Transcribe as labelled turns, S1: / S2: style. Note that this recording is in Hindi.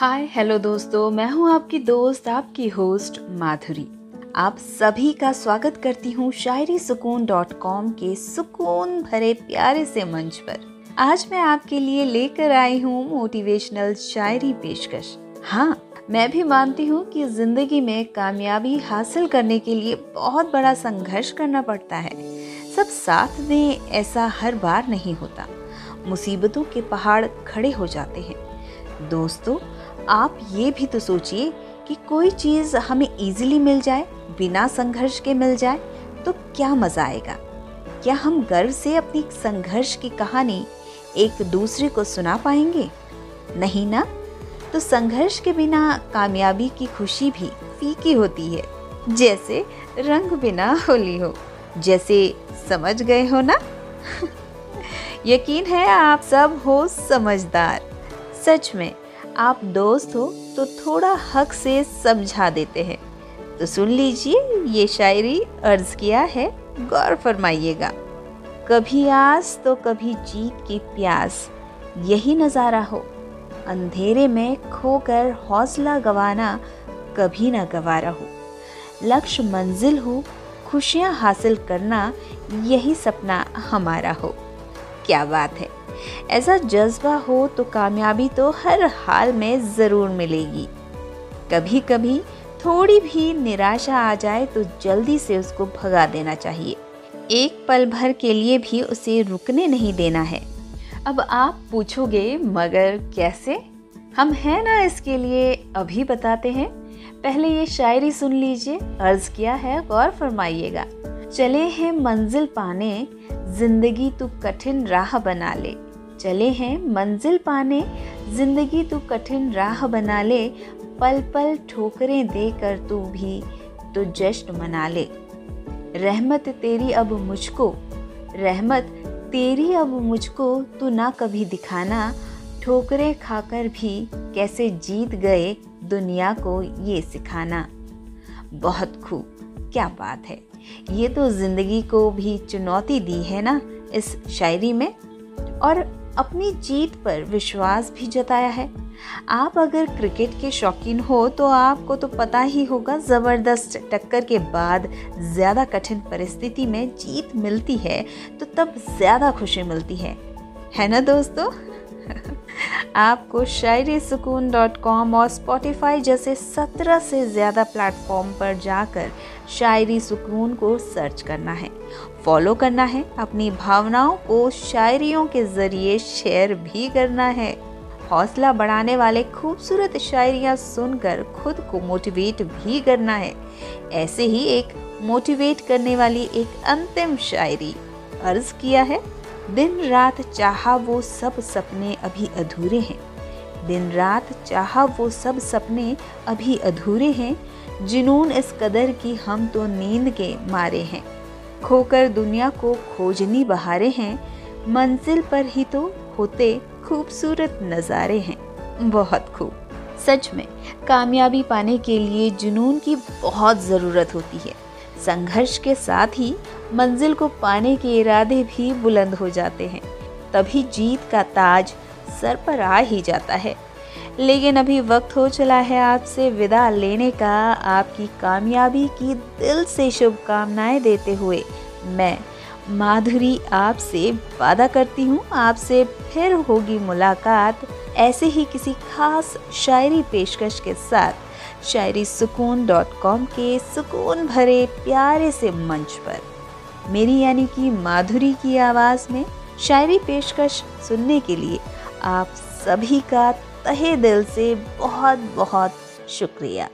S1: हाय हेलो दोस्तों, मैं हूँ आपकी दोस्त, आपकी होस्ट माधुरी। आप सभी का स्वागत करती हूँ शायरी सुकून डॉट कॉम के सुकून भरे प्यारे से मंच पर। आज मैं आपके लिए लेकर आई हूँ मोटिवेशनल शायरी पेशकश। हाँ मैं भी मानती हूँ कि ज़िंदगी में कामयाबी हासिल करने के लिए बहुत बड़ा संघर्ष करना पड़ता है। सब साथ में ऐसा हर बार नहीं होता। मुसीबतों के पहाड़ खड़े हो जाते हैं। दोस्तों आप ये भी तो सोचिए कि कोई चीज़ हमें इजीली मिल जाए, बिना संघर्ष के मिल जाए तो क्या मज़ा आएगा? क्या हम गर्व से अपनी संघर्ष की कहानी एक दूसरे को सुना पाएँगे? नहीं ना? तो संघर्ष के बिना कामयाबी की खुशी भी फीकी होती है, जैसे रंग बिना होली हो। जैसे समझ गए हो ना? यकीन है आप सब हो समझदार। सच में आप दोस्त हो तो थोड़ा हक से समझा देते हैं। तो सुन लीजिए, ये शायरी अर्ज़ किया है, गौर फरमाइएगा। कभी आस तो कभी जीत की प्यास, यही नज़ारा हो। अंधेरे में खोकर हौसला गवाना कभी ना गवारा हो लक्ष्य मंजिल हो, खुशियाँ हासिल करना यही सपना हमारा हो। क्या बात है। ऐसा जज्बा हो तो कामयाबी तो हर हाल में ज़रूर मिलेगी। कभी कभी थोड़ी भी निराशा आ जाए तो जल्दी से उसको भगा देना चाहिए। एक पल भर के लिए भी उसे रुकने नहीं देना है। अब आप पूछोगे, मगर कैसे? हम हैं ना इसके लिए, अभी बताते हैं। पहले ये शायरी सुन लीजिए, अर्ज़ किया है, गौर फरमाइएगा। चले हैं मंजिल पाने, ज़िंदगी तू कठिन राह बना ले। चले हैं, मंजिल पाने। ज़िंदगी तू कठिन राह बना ले पल पल ठोकरें देकर तू भी तो जश्न मना ले। रहमत तेरी अब मुझको, रहमत तेरी अब मुझको तू ना कभी दिखाना। ठोकरें खाकर भी कैसे जीत गए दुनिया को ये सिखाना। बहुत खूब, क्या बात है। ये तो ज़िंदगी को भी चुनौती दी है ना इस शायरी में। और अपनी जीत पर विश्वास भी जताया है। आप अगर क्रिकेट के शौकीन हो तो आपको तो पता ही होगा, ज़बरदस्त टक्कर के बाद ज़्यादा कठिन परिस्थिति में जीत मिलती है तो तब ज़्यादा खुशी मिलती है। है ना दोस्तों? आपको शायरी सुकून डॉट कॉम और स्पॉटिफाई जैसे सत्रह से ज़्यादा प्लेटफॉर्म पर जाकर शायरी सुकून को सर्च करना है। फॉलो करना है, अपनी भावनाओं को शायरियों के ज़रिए शेयर भी करना है। हौसला बढ़ाने वाले खूबसूरत शायरियाँ सुनकर खुद को मोटिवेट भी करना है। ऐसे ही एक मोटिवेट करने वाली एक अंतिम शायरी अर्ज़ किया है, दिन रात चाहा वो सब सपने अभी अधूरे हैं। दिन रात चाहा वो सब सपने अभी अधूरे हैं, जुनून इस कदर की हम तो नींद के मारे हैं। खोकर दुनिया को खोजनी बहारे हैं, मंजिल पर ही तो होते खूबसूरत नज़ारे हैं। बहुत खूब। सच में, कामयाबी पाने के लिए जुनून की बहुत ज़रूरत होती है। संघर्ष के साथ ही मंजिल को पाने के इरादे भी बुलंद हो जाते हैं। तभी जीत का ताज सर पर आ ही जाता है। लेकिन अभी वक्त हो चला है आपसे विदा लेने का। आपकी कामयाबी की दिल से शुभकामनाएँ देते हुए मैं माधुरी आपसे वादा करती हूँ, आपसे फिर होगी मुलाकात। ऐसे ही किसी खास शायरी पेशकश के साथ शायरी सुकून डॉट कॉम के सुकून भरे प्यारे से मंच पर। मेरी यानी कि माधुरी की आवाज़ में शायरी पेशकश सुनने के लिए आप सभी का तहे दिल से बहुत बहुत शुक्रिया।